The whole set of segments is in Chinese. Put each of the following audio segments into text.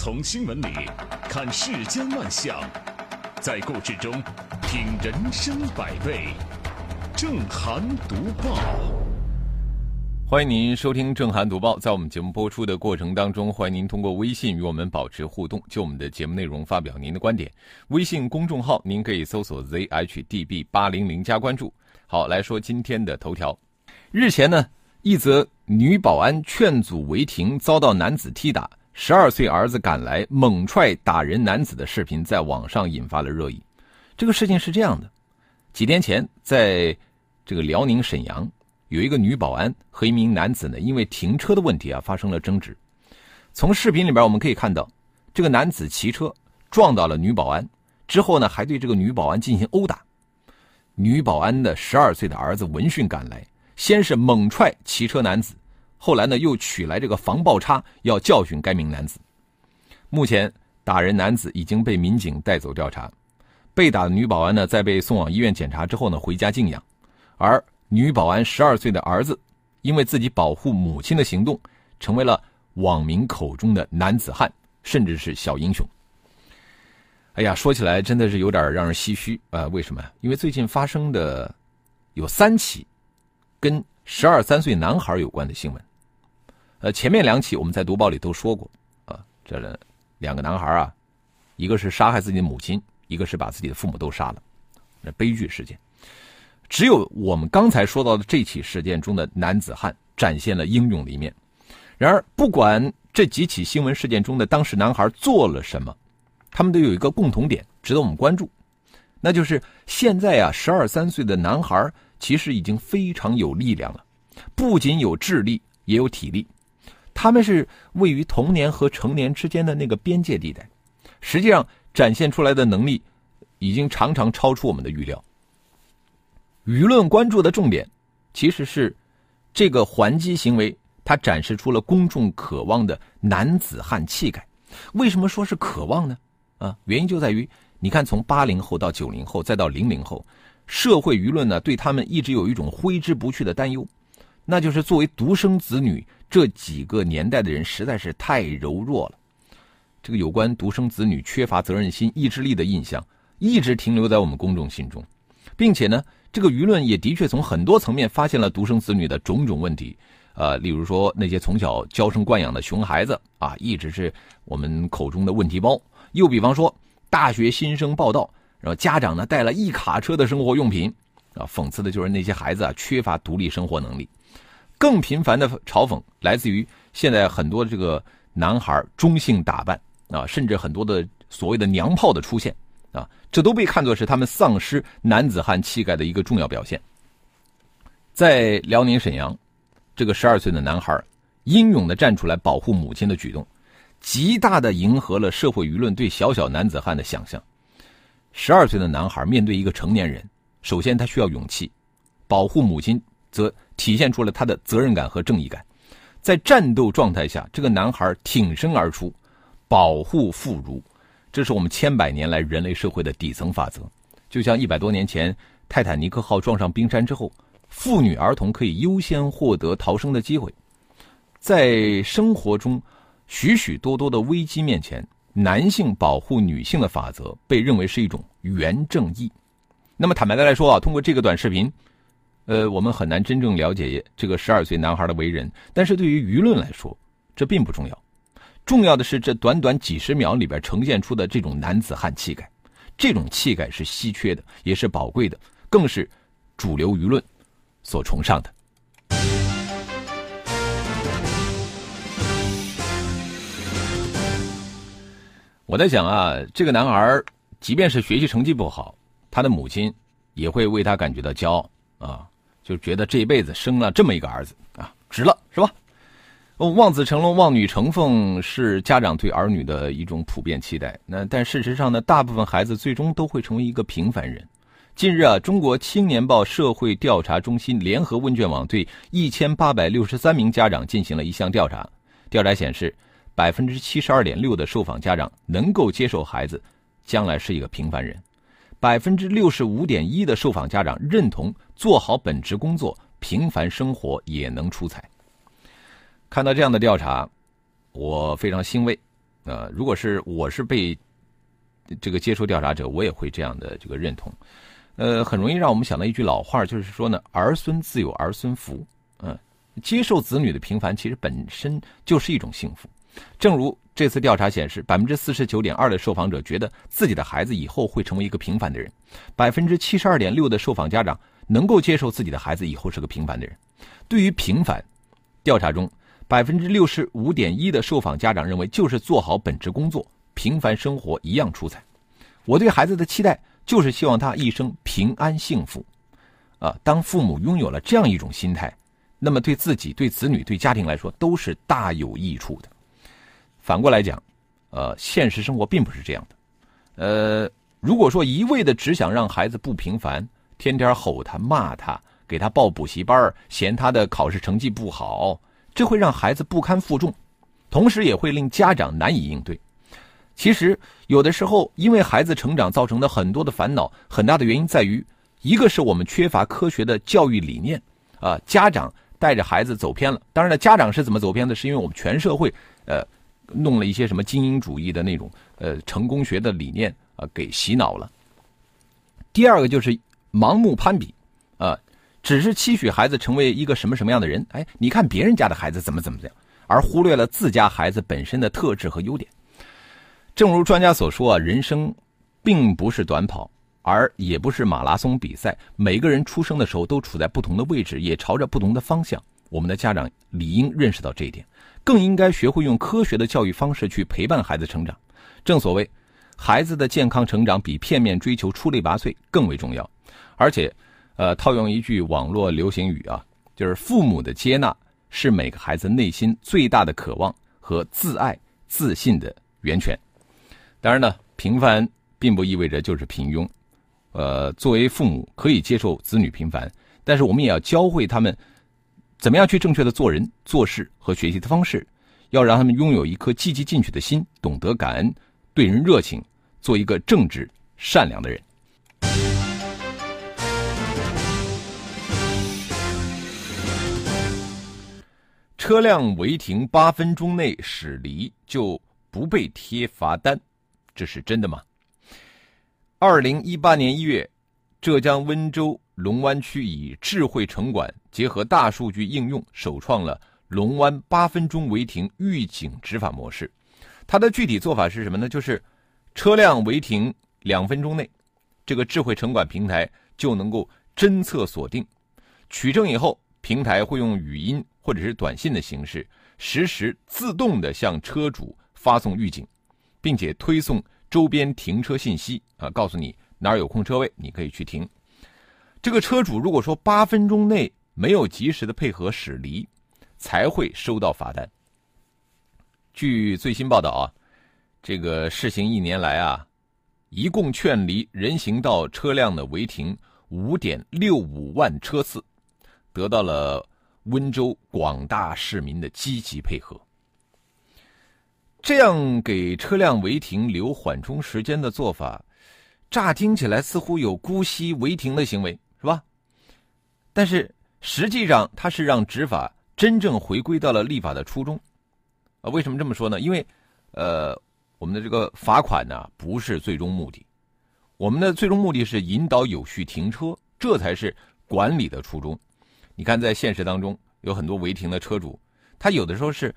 从新闻里看世间万象，在故事中品人生百味。正涵读报，欢迎您收听正涵读报。在我们节目播出的过程当中，欢迎您通过微信与我们保持互动，就我们的节目内容发表您的观点。微信公众号您可以搜索 zhdb 八零零加关注。好，来说今天的头条。日前呢，一则女保安劝阻违停，遭到男子踢打，十二岁儿子赶来猛踹打人男子的视频在网上引发了热议。这个事情是这样的：几天前在这个辽宁沈阳有一个女保安和一名男子呢，因为停车的问题啊发生了争执。从视频里边我们可以看到，这个男子骑车撞到了女保安，之后呢还对这个女保安进行殴打。女保安的十二岁的儿子闻讯赶来，先是猛踹骑车男子，后来呢又取来这个防暴叉要教训该名男子。目前打人男子已经被民警带走调查，被打的女保安呢在被送往医院检查之后呢回家静养。而女保安十二岁的儿子，因为自己保护母亲的行动，成为了网民口中的男子汉，甚至是小英雄。哎呀，说起来真的是有点让人唏嘘啊！为什么？因为最近发生的有三起跟十二三岁男孩有关的新闻。呃，前面两起我们在读报里都说过啊，这两个男孩啊，一个是杀害自己的母亲，一个是把自己的父母都杀了，那悲剧事件。只有我们刚才说到的这起事件中的男子汉展现了英勇的一面。然而，不管这几起新闻事件中的当事男孩做了什么，他们都有一个共同点值得我们关注，那就是现在啊，十二三岁的男孩其实已经非常有力量了，不仅有智力，也有体力。他们是位于童年和成年之间的那个边界地带，实际上展现出来的能力已经常常超出我们的预料。舆论关注的重点，其实是这个还击行为，它展示出了公众渴望的男子汉气概。为什么说是渴望呢？啊，原因就在于，你看，从八零后到九零后，再到零零后，社会舆论呢，对他们一直有一种挥之不去的担忧，那就是作为独生子女，这几个年代的人实在是太柔弱了。这个有关独生子女缺乏责任心、意志力的印象，一直停留在我们公众心中，并且呢。这个舆论也的确从很多层面发现了独生子女的种种问题，呃，例如说那些从小娇生惯养的熊孩子啊，一直是我们口中的问题包；又比方说大学新生报道，然后家长呢带了一卡车的生活用品，啊，讽刺的就是那些孩子啊缺乏独立生活能力。更频繁的嘲讽来自于现在很多这个男孩中性打扮啊，甚至很多的所谓的娘炮的出现。啊，这都被看作是他们丧失男子汉气概的一个重要表现。在辽宁沈阳，这个十二岁的男孩英勇的站出来保护母亲的举动，极大的迎合了社会舆论对小小男子汉的想象。十二岁的男孩面对一个成年人，首先他需要勇气，保护母亲则体现出了他的责任感和正义感。在战斗状态下，这个男孩挺身而出，保护妇孺。这是我们千百年来人类社会的底层法则，就像一百多年前泰坦尼克号撞上冰山之后，妇女儿童可以优先获得逃生的机会。在生活中，许许多多的危机面前，男性保护女性的法则被认为是一种原正义。那么坦白的来说啊，通过这个短视频，呃，我们很难真正了解这个十二岁男孩的为人，但是对于舆论来说，这并不重要。重要的是，这短短几十秒里边呈现出的这种男子汉气概，这种气概是稀缺的，也是宝贵的，更是主流舆论所崇尚的。我在想啊，这个男孩即便是学习成绩不好，他的母亲也会为他感觉到骄傲啊，就觉得这一辈子生了这么一个儿子啊，值了，是吧？望子成龙、望女成凤是家长对儿女的一种普遍期待。那但事实上呢，大部分孩子最终都会成为一个平凡人。近日啊，中国青年报社会调查中心联合问卷网对一千八百六十三名家长进行了一项调查。调查显示，百分之七十二点六的受访家长能够接受孩子将来是一个平凡人，百分之六十五点一的受访家长认同做好本职工作，平凡生活也能出彩。看到这样的调查，我非常欣慰，呃，如果是我是被这个接受调查者，我也会这样的这个认同。呃，很容易让我们想到一句老话，就是说呢，儿孙自有儿孙福。嗯，接受子女的平凡，其实本身就是一种幸福。正如这次调查显示，百分之四十九点二的受访者觉得自己的孩子以后会成为一个平凡的人，百分之七十二点六的受访家长能够接受自己的孩子以后是个平凡的人。对于平凡，调查中百分之六十五点一的受访家长认为就是做好本职工作，平凡生活一样出彩。我对孩子的期待就是希望他一生平安幸福。啊，当父母拥有了这样一种心态，那么对自己、对子女、对家庭来说都是大有益处的。反过来讲，呃，现实生活并不是这样的。呃，如果说一味的只想让孩子不平凡，天天吼他、骂他，给他报补习班，嫌他的考试成绩不好，这会让孩子不堪负重，同时也会令家长难以应对。其实，有的时候，因为孩子成长造成的很多的烦恼，很大的原因在于，一个是我们缺乏科学的教育理念，啊，家长带着孩子走偏了。当然了，家长是怎么走偏的？是因为我们全社会，呃。弄了一些什么精英主义的那种呃成功学的理念啊，给洗脑了。第二个就是盲目攀比，啊，只是期许孩子成为一个什么什么样的人，哎，你看别人家的孩子怎么怎么样，而忽略了自家孩子本身的特质和优点。正如专家所说啊，人生并不是短跑，而也不是马拉松比赛，每个人出生的时候都处在不同的位置，也朝着不同的方向。我们的家长理应认识到这一点。更应该学会用科学的教育方式去陪伴孩子成长。正所谓，孩子的健康成长比片面追求出类拔萃更为重要。而且，呃，套用一句网络流行语啊，就是父母的接纳是每个孩子内心最大的渴望和自爱自信的源泉。当然呢，平凡并不意味着就是平庸。呃，作为父母可以接受子女平凡，但是我们也要教会他们。怎么样去正确的做人、做事和学习的方式？要让他们拥有一颗积极进取的心，懂得感恩，对人热情，做一个正直、善良的人。车辆违停八分钟内驶离就不被贴罚单，这是真的吗？二零一八年一月，浙江温州。龙湾区以智慧城管结合大数据应用，首创了龙湾八分钟违停预警执法模式。它的具体做法是什么呢？就是车辆违停两分钟内，这个智慧城管平台就能够侦测锁定，取证以后，平台会用语音或者是短信的形式，实时自动的向车主发送预警，并且推送周边停车信息啊，告诉你哪儿有空车位，你可以去停。这个车主如果说八分钟内没有及时的配合驶离，才会收到罚单。据最新报道啊，这个试行一年来啊，一共劝离人行道车辆的违停五点六五万车次，得到了温州广大市民的积极配合。这样给车辆违停留缓冲时间的做法，乍听起来似乎有姑息违停的行为。是吧？但是实际上，它是让执法真正回归到了立法的初衷。啊，为什么这么说呢？因为，呃，我们的这个罚款呢，不是最终目的。我们的最终目的是引导有序停车，这才是管理的初衷。你看，在现实当中，有很多违停的车主，他有的时候是，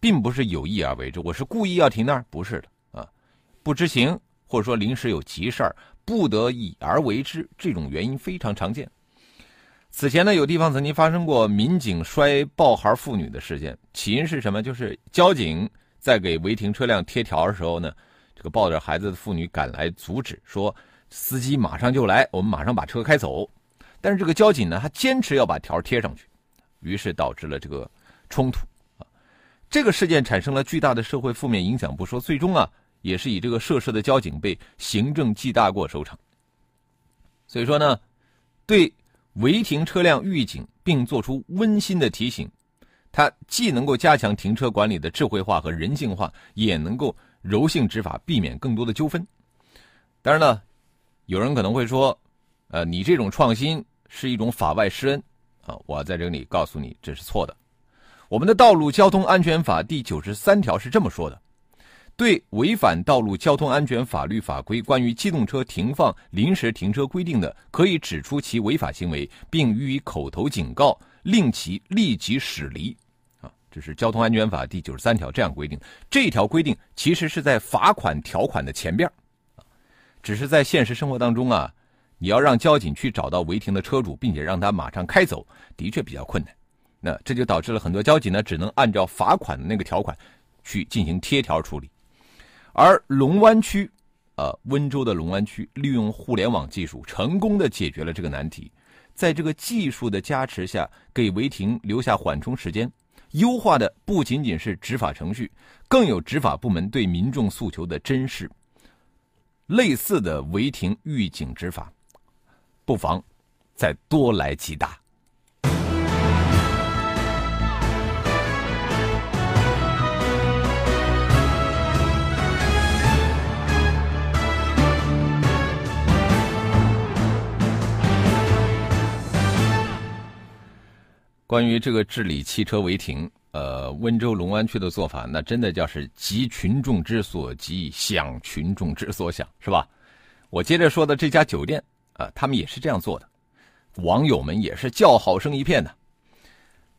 并不是有意而为之，我是故意要停那儿，不是的啊，不知情，或者说临时有急事儿。不得已而为之，这种原因非常常见。此前呢，有地方曾经发生过民警摔抱孩妇女的事件，起因是什么？就是交警在给违停车辆贴条的时候呢，这个抱着孩子的妇女赶来阻止，说司机马上就来，我们马上把车开走。但是这个交警呢，他坚持要把条贴上去，于是导致了这个冲突啊。这个事件产生了巨大的社会负面影响不说，最终啊。也是以这个涉事的交警被行政记大过收场。所以说呢，对违停车辆预警并做出温馨的提醒，它既能够加强停车管理的智慧化和人性化，也能够柔性执法，避免更多的纠纷。当然了，有人可能会说，呃，你这种创新是一种法外施恩啊！我在这里告诉你，这是错的。我们的《道路交通安全法》第九十三条是这么说的。对违反道路交通安全法律法规关于机动车停放临时停车规定的，可以指出其违法行为，并予以口头警告，令其立即驶离。啊，这是交通安全法第九十三条这样规定。这条规定其实是在罚款条款的前边，只是在现实生活当中啊。你要让交警去找到违停的车主，并且让他马上开走，的确比较困难。那这就导致了很多交警呢，只能按照罚款的那个条款去进行贴条处理。而龙湾区，呃，温州的龙湾区利用互联网技术，成功的解决了这个难题。在这个技术的加持下，给违停留下缓冲时间，优化的不仅仅是执法程序，更有执法部门对民众诉求的珍视。类似的违停预警执法。不妨再多来几打。关于这个治理汽车违停，呃，温州龙湾区的做法，那真的叫是急群众之所急，想群众之所想，是吧？我接着说的这家酒店。啊，他们也是这样做的，网友们也是叫好声一片的。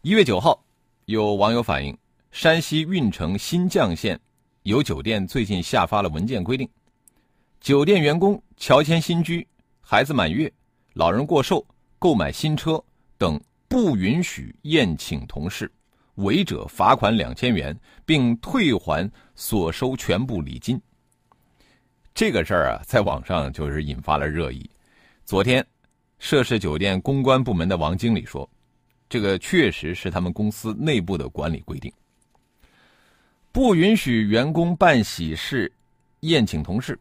一月九号，有网友反映，山西运城新绛县有酒店最近下发了文件，规定酒店员工乔迁新居、孩子满月、老人过寿、购买新车等不允许宴请同事，违者罚款两千元，并退还所收全部礼金。这个事儿啊，在网上就是引发了热议。昨天，涉事酒店公关部门的王经理说：“这个确实是他们公司内部的管理规定，不允许员工办喜事、宴请同事。”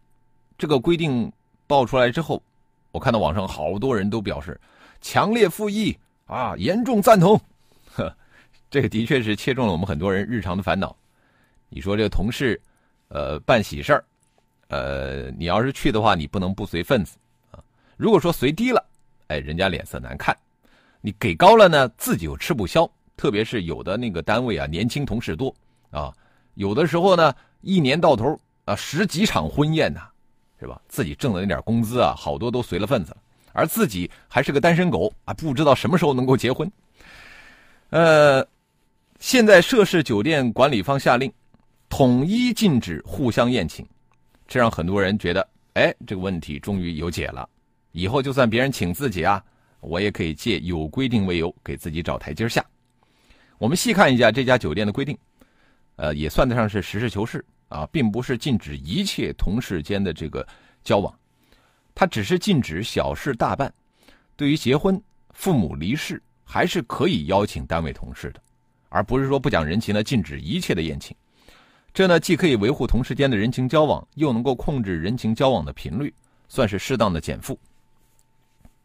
这个规定爆出来之后，我看到网上好多人都表示强烈附议啊，严重赞同。呵，这个的确是切中了我们很多人日常的烦恼。你说这个同事，呃，办喜事儿，呃，你要是去的话，你不能不随份子啊。如果说随低了，哎，人家脸色难看；你给高了呢，自己又吃不消。特别是有的那个单位啊，年轻同事多啊，有的时候呢，一年到头啊十几场婚宴呐，是吧？自己挣的那点工资啊，好多都随了份子了，而自己还是个单身狗啊，不知道什么时候能够结婚。呃，现在涉事酒店管理方下令，统一禁止互相宴请，这让很多人觉得，哎，这个问题终于有解了。以后就算别人请自己啊，我也可以借有规定为由给自己找台阶下。我们细看一下这家酒店的规定，呃，也算得上是实事求是啊，并不是禁止一切同事间的这个交往，他只是禁止小事大办。对于结婚、父母离世，还是可以邀请单位同事的，而不是说不讲人情呢，禁止一切的宴请。这呢，既可以维护同事间的人情交往，又能够控制人情交往的频率，算是适当的减负。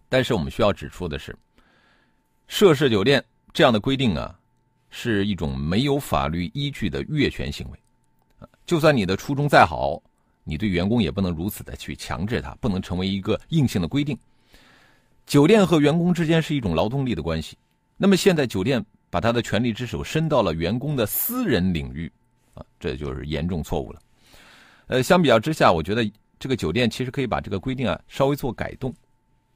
但是我们需要指出的是，涉事酒店这样的规定啊，是一种没有法律依据的越权行为。就算你的初衷再好，你对员工也不能如此的去强制他，不能成为一个硬性的规定。酒店和员工之间是一种劳动力的关系，那么现在酒店把他的权力之手伸到了员工的私人领域，啊，这就是严重错误了。呃，相比较之下，我觉得这个酒店其实可以把这个规定啊稍微做改动。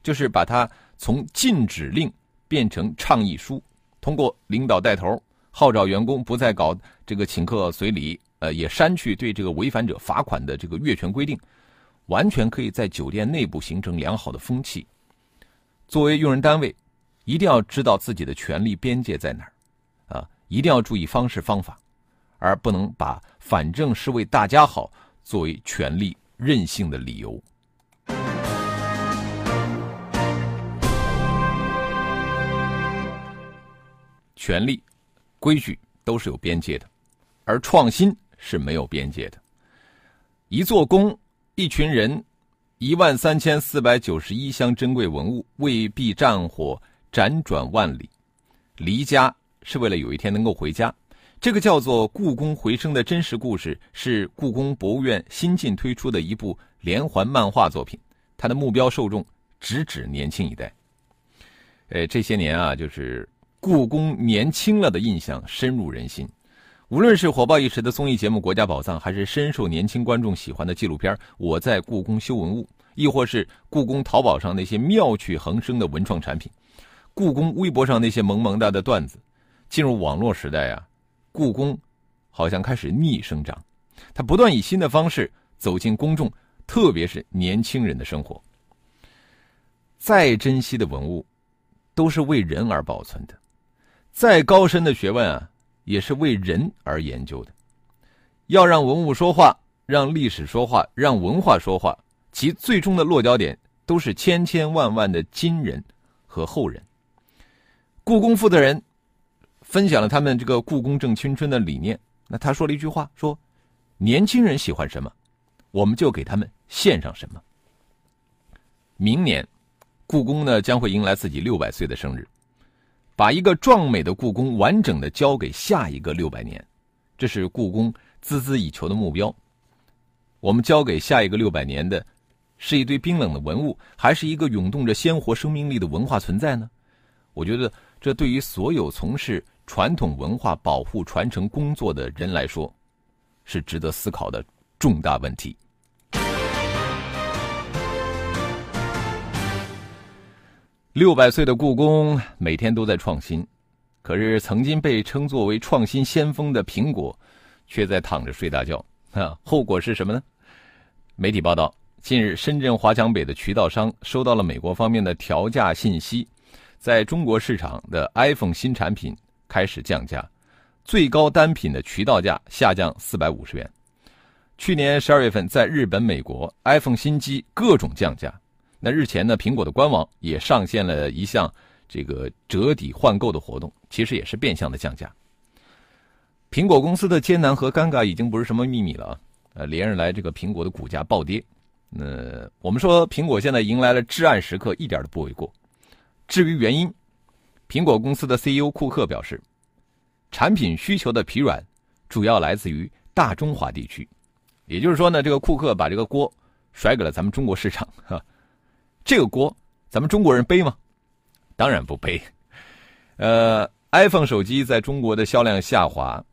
就是把它从禁止令变成倡议书，通过领导带头号召员工不再搞这个请客随礼，呃，也删去对这个违反者罚款的这个越权规定，完全可以在酒店内部形成良好的风气。作为用人单位，一定要知道自己的权利边界在哪儿，啊，一定要注意方式方法，而不能把反正是为大家好作为权力任性的理由。权利、规矩都是有边界的，而创新是没有边界的。一座宫，一群人，一万三千四百九十一箱珍贵文物，未必战火辗转万里。离家是为了有一天能够回家。这个叫做《故宫回声》的真实故事，是故宫博物院新近推出的一部连环漫画作品。它的目标受众直指年轻一代。呃，这些年啊，就是。故宫年轻了的印象深入人心，无论是火爆一时的综艺节目《国家宝藏》，还是深受年轻观众喜欢的纪录片《我在故宫修文物》，亦或是故宫淘宝上那些妙趣横生的文创产品，故宫微博上那些萌萌哒的段子，进入网络时代啊，故宫好像开始逆生长，它不断以新的方式走进公众，特别是年轻人的生活。再珍惜的文物，都是为人而保存的；再高深的学问啊。也是为人而研究的，要让文物说话，让历史说话，让文化说话，其最终的落脚点都是千千万万的今人和后人。故宫负责人分享了他们这个故宫正青春的理念，那他说了一句话：说年轻人喜欢什么，我们就给他们献上什么。明年，故宫呢将会迎来自己六百岁的生日。把一个壮美的故宫完整的交给下一个六百年，这是故宫孜孜以求的目标。我们交给下一个六百年的，是一堆冰冷的文物，还是一个涌动着鲜活生命力的文化存在呢？我觉得，这对于所有从事传统文化保护传承工作的人来说，是值得思考的重大问题。六百岁的故宫每天都在创新，可是曾经被称作为创新先锋的苹果，却在躺着睡大觉啊！后果是什么呢？媒体报道，近日深圳华强北的渠道商收到了美国方面的调价信息，在中国市场的 iPhone 新产品开始降价，最高单品的渠道价下降四百五十元。去年十二月份，在日本、美国，iPhone 新机各种降价。那日前呢，苹果的官网也上线了一项这个折抵换购的活动，其实也是变相的降价。苹果公司的艰难和尴尬已经不是什么秘密了啊！呃，连日来这个苹果的股价暴跌，那我们说苹果现在迎来了至暗时刻，一点都不为过。至于原因，苹果公司的 CEO 库克表示，产品需求的疲软主要来自于大中华地区，也就是说呢，这个库克把这个锅甩给了咱们中国市场，哈。这个锅咱们中国人背吗？当然不背。呃，iPhone 手机在中国的销量下滑，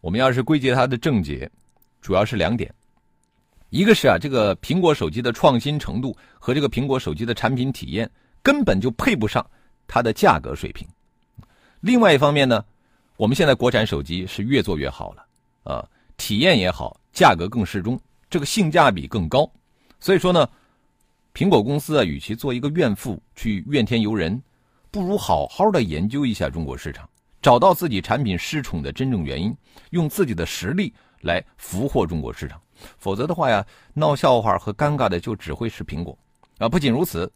我们要是归结它的症结，主要是两点：一个是啊，这个苹果手机的创新程度和这个苹果手机的产品体验根本就配不上它的价格水平；另外一方面呢，我们现在国产手机是越做越好了，啊，体验也好，价格更适中，这个性价比更高，所以说呢。苹果公司啊，与其做一个怨妇去怨天尤人，不如好好的研究一下中国市场，找到自己产品失宠的真正原因，用自己的实力来俘获中国市场。否则的话呀，闹笑话和尴尬的就只会是苹果啊！不仅如此，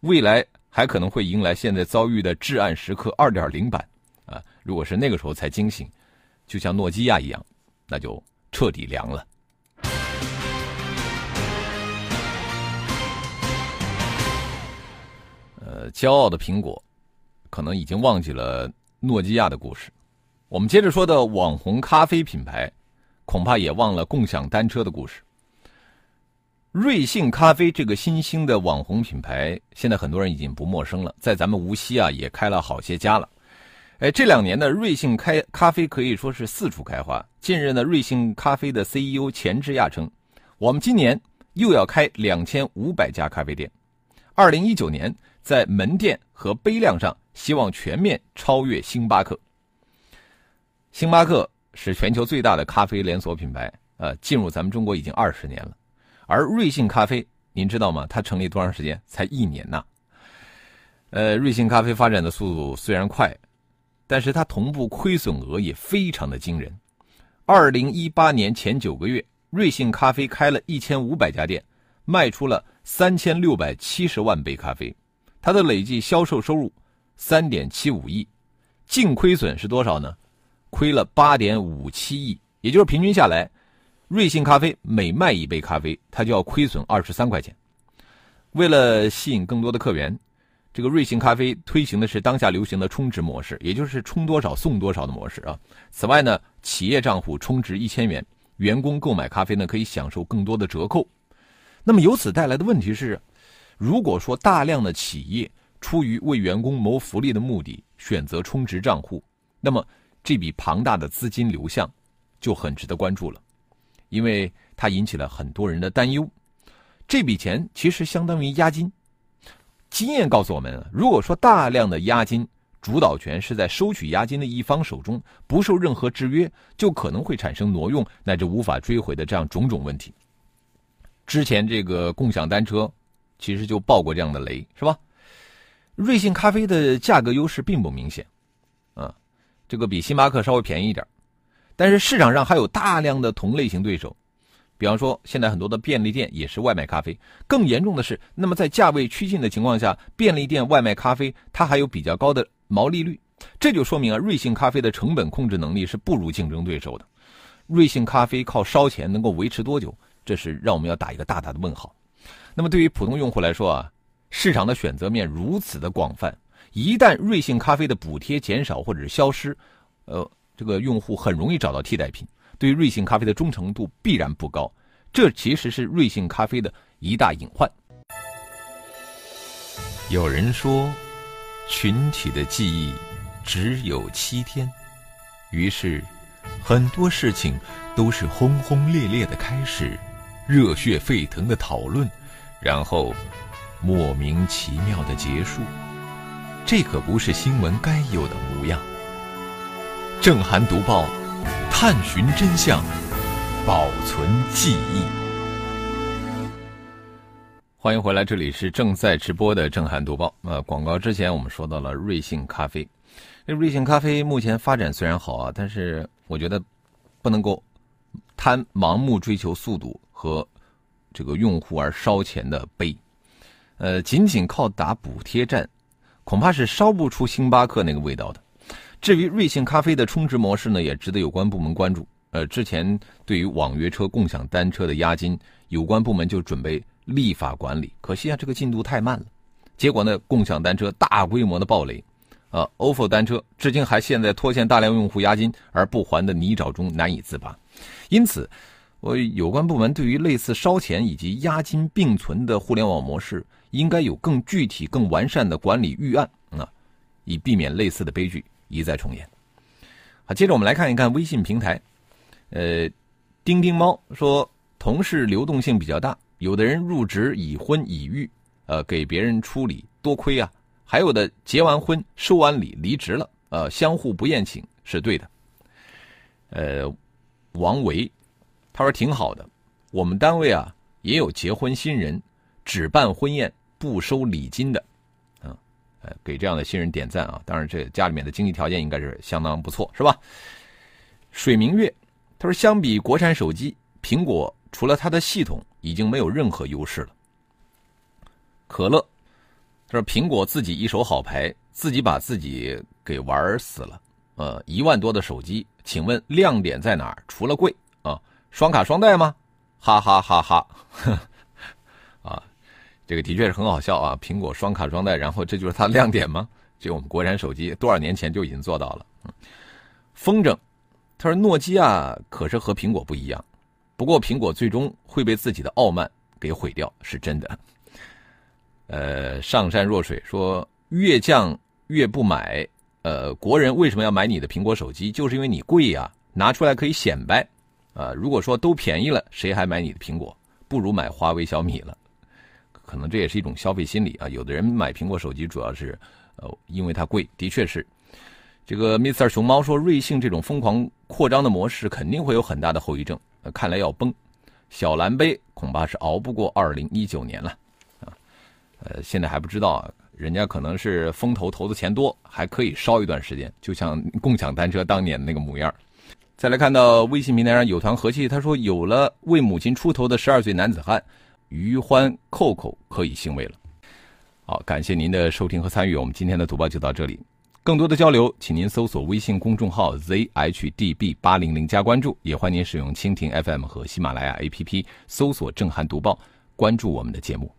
未来还可能会迎来现在遭遇的至暗时刻二点零版啊！如果是那个时候才惊醒，就像诺基亚一样，那就彻底凉了。呃，骄傲的苹果，可能已经忘记了诺基亚的故事。我们接着说的网红咖啡品牌，恐怕也忘了共享单车的故事。瑞幸咖啡这个新兴的网红品牌，现在很多人已经不陌生了，在咱们无锡啊也开了好些家了。哎，这两年呢，瑞幸开咖啡可以说是四处开花。近日呢，瑞幸咖啡的 CEO 钱之亚称，我们今年又要开两千五百家咖啡店，二零一九年。在门店和杯量上，希望全面超越星巴克。星巴克是全球最大的咖啡连锁品牌，呃，进入咱们中国已经二十年了。而瑞幸咖啡，您知道吗？它成立多长时间？才一年呐。呃，瑞幸咖啡发展的速度虽然快，但是它同步亏损额也非常的惊人。二零一八年前九个月，瑞幸咖啡开了一千五百家店，卖出了三千六百七十万杯咖啡。它的累计销售收入三点七五亿，净亏损是多少呢？亏了八点五七亿，也就是平均下来，瑞幸咖啡每卖一杯咖啡，它就要亏损二十三块钱。为了吸引更多的客源，这个瑞幸咖啡推行的是当下流行的充值模式，也就是充多少送多少的模式啊。此外呢，企业账户充值一千元，员工购买咖啡呢可以享受更多的折扣。那么由此带来的问题是。如果说大量的企业出于为员工谋福利的目的选择充值账户，那么这笔庞大的资金流向就很值得关注了，因为它引起了很多人的担忧。这笔钱其实相当于押金。经验告诉我们，如果说大量的押金主导权是在收取押金的一方手中，不受任何制约，就可能会产生挪用乃至无法追回的这样种种问题。之前这个共享单车其实就爆过这样的雷，是吧？瑞幸咖啡的价格优势并不明显，啊，这个比星巴克稍微便宜一点，但是市场上还有大量的同类型对手。比方说，现在很多的便利店也是外卖咖啡。更严重的是，那么在价位趋近的情况下，便利店外卖咖啡它还有比较高的毛利率，这就说明啊，瑞幸咖啡的成本控制能力是不如竞争对手的。瑞幸咖啡靠烧钱能够维持多久？这是让我们要打一个大大的问号。那么对于普通用户来说啊，市场的选择面如此的广泛，一旦瑞幸咖啡的补贴减少或者是消失，呃，这个用户很容易找到替代品。对瑞幸咖啡的忠诚度必然不高，这其实是瑞幸咖啡的一大隐患。有人说，群体的记忆只有七天，于是很多事情都是轰轰烈烈的开始，热血沸腾的讨论，然后莫名其妙的结束。这可不是新闻该有的模样。正涵读报。探寻真相，保存记忆。欢迎回来，这里是正在直播的正涵读报。呃，广告之前我们说到了瑞幸咖啡。这瑞幸咖啡目前发展虽然好啊，但是我觉得不能够贪盲目追求速度和这个用户而烧钱的杯。呃，仅仅靠打补贴战，恐怕是烧不出星巴克那个味道的。至于瑞幸咖啡的充值模式呢，也值得有关部门关注。呃，之前对于网约车、共享单车的押金，有关部门就准备立法管理。可惜啊，这个进度太慢了。结果呢，共享单车大规模的暴雷，啊，ofo 单车至今还陷在拖欠大量用户押金而不还的泥沼中难以自拔。因此，我有关部门对于类似烧钱以及押金并存的互联网模式，应该有更具体、更完善的管理预案啊，以避免类似的悲剧。一再重演。好，接着我们来看一看微信平台。呃，丁丁猫说，同事流动性比较大，有的人入职已婚已育，呃，给别人出礼多亏啊；还有的结完婚收完礼离职了，呃，相互不宴请是对的。呃，王维他说挺好的，我们单位啊也有结婚新人只办婚宴不收礼金的啊。给这样的新人点赞啊！当然，这家里面的经济条件应该是相当不错，是吧？水明月他说：“相比国产手机，苹果除了它的系统，已经没有任何优势了。”可乐他说：“苹果自己一手好牌，自己把自己给玩死了。呃，一万多的手机，请问亮点在哪儿？除了贵，双卡双待吗？哈哈哈哈！” 啊。这个的确是很好笑啊！苹果双卡双待，然后这就是它亮点吗？这我们国产手机多少年前就已经做到了。风筝，他说诺基亚可是和苹果不一样，不过苹果最终会被自己的傲慢给毁掉，是真的。呃，上善若水说越降越不买，呃，国人为什么要买你的苹果手机？就是因为你贵呀，拿出来可以显摆。啊，如果说都便宜了，谁还买你的苹果？不如买华为、小米了。可能这也是一种消费心理啊！有的人买苹果手机主要是，呃，因为它贵，的确是。这个 Mr 熊猫说，瑞幸这种疯狂扩张的模式肯定会有很大的后遗症，看来要崩。小蓝杯恐怕是熬不过二零一九年了，啊，呃，现在还不知道，人家可能是风投投的钱多，还可以烧一段时间，就像共享单车当年那个模样。再来看到微信平台上有团和气，他说有了为母亲出头的十二岁男子汉。余欢扣扣可以欣慰了。好，感谢您的收听和参与，我们今天的读报就到这里。更多的交流，请您搜索微信公众号 zhdb 八零零加关注，也欢迎您使用蜻蜓 FM 和喜马拉雅 APP 搜索“震撼读报”，关注我们的节目。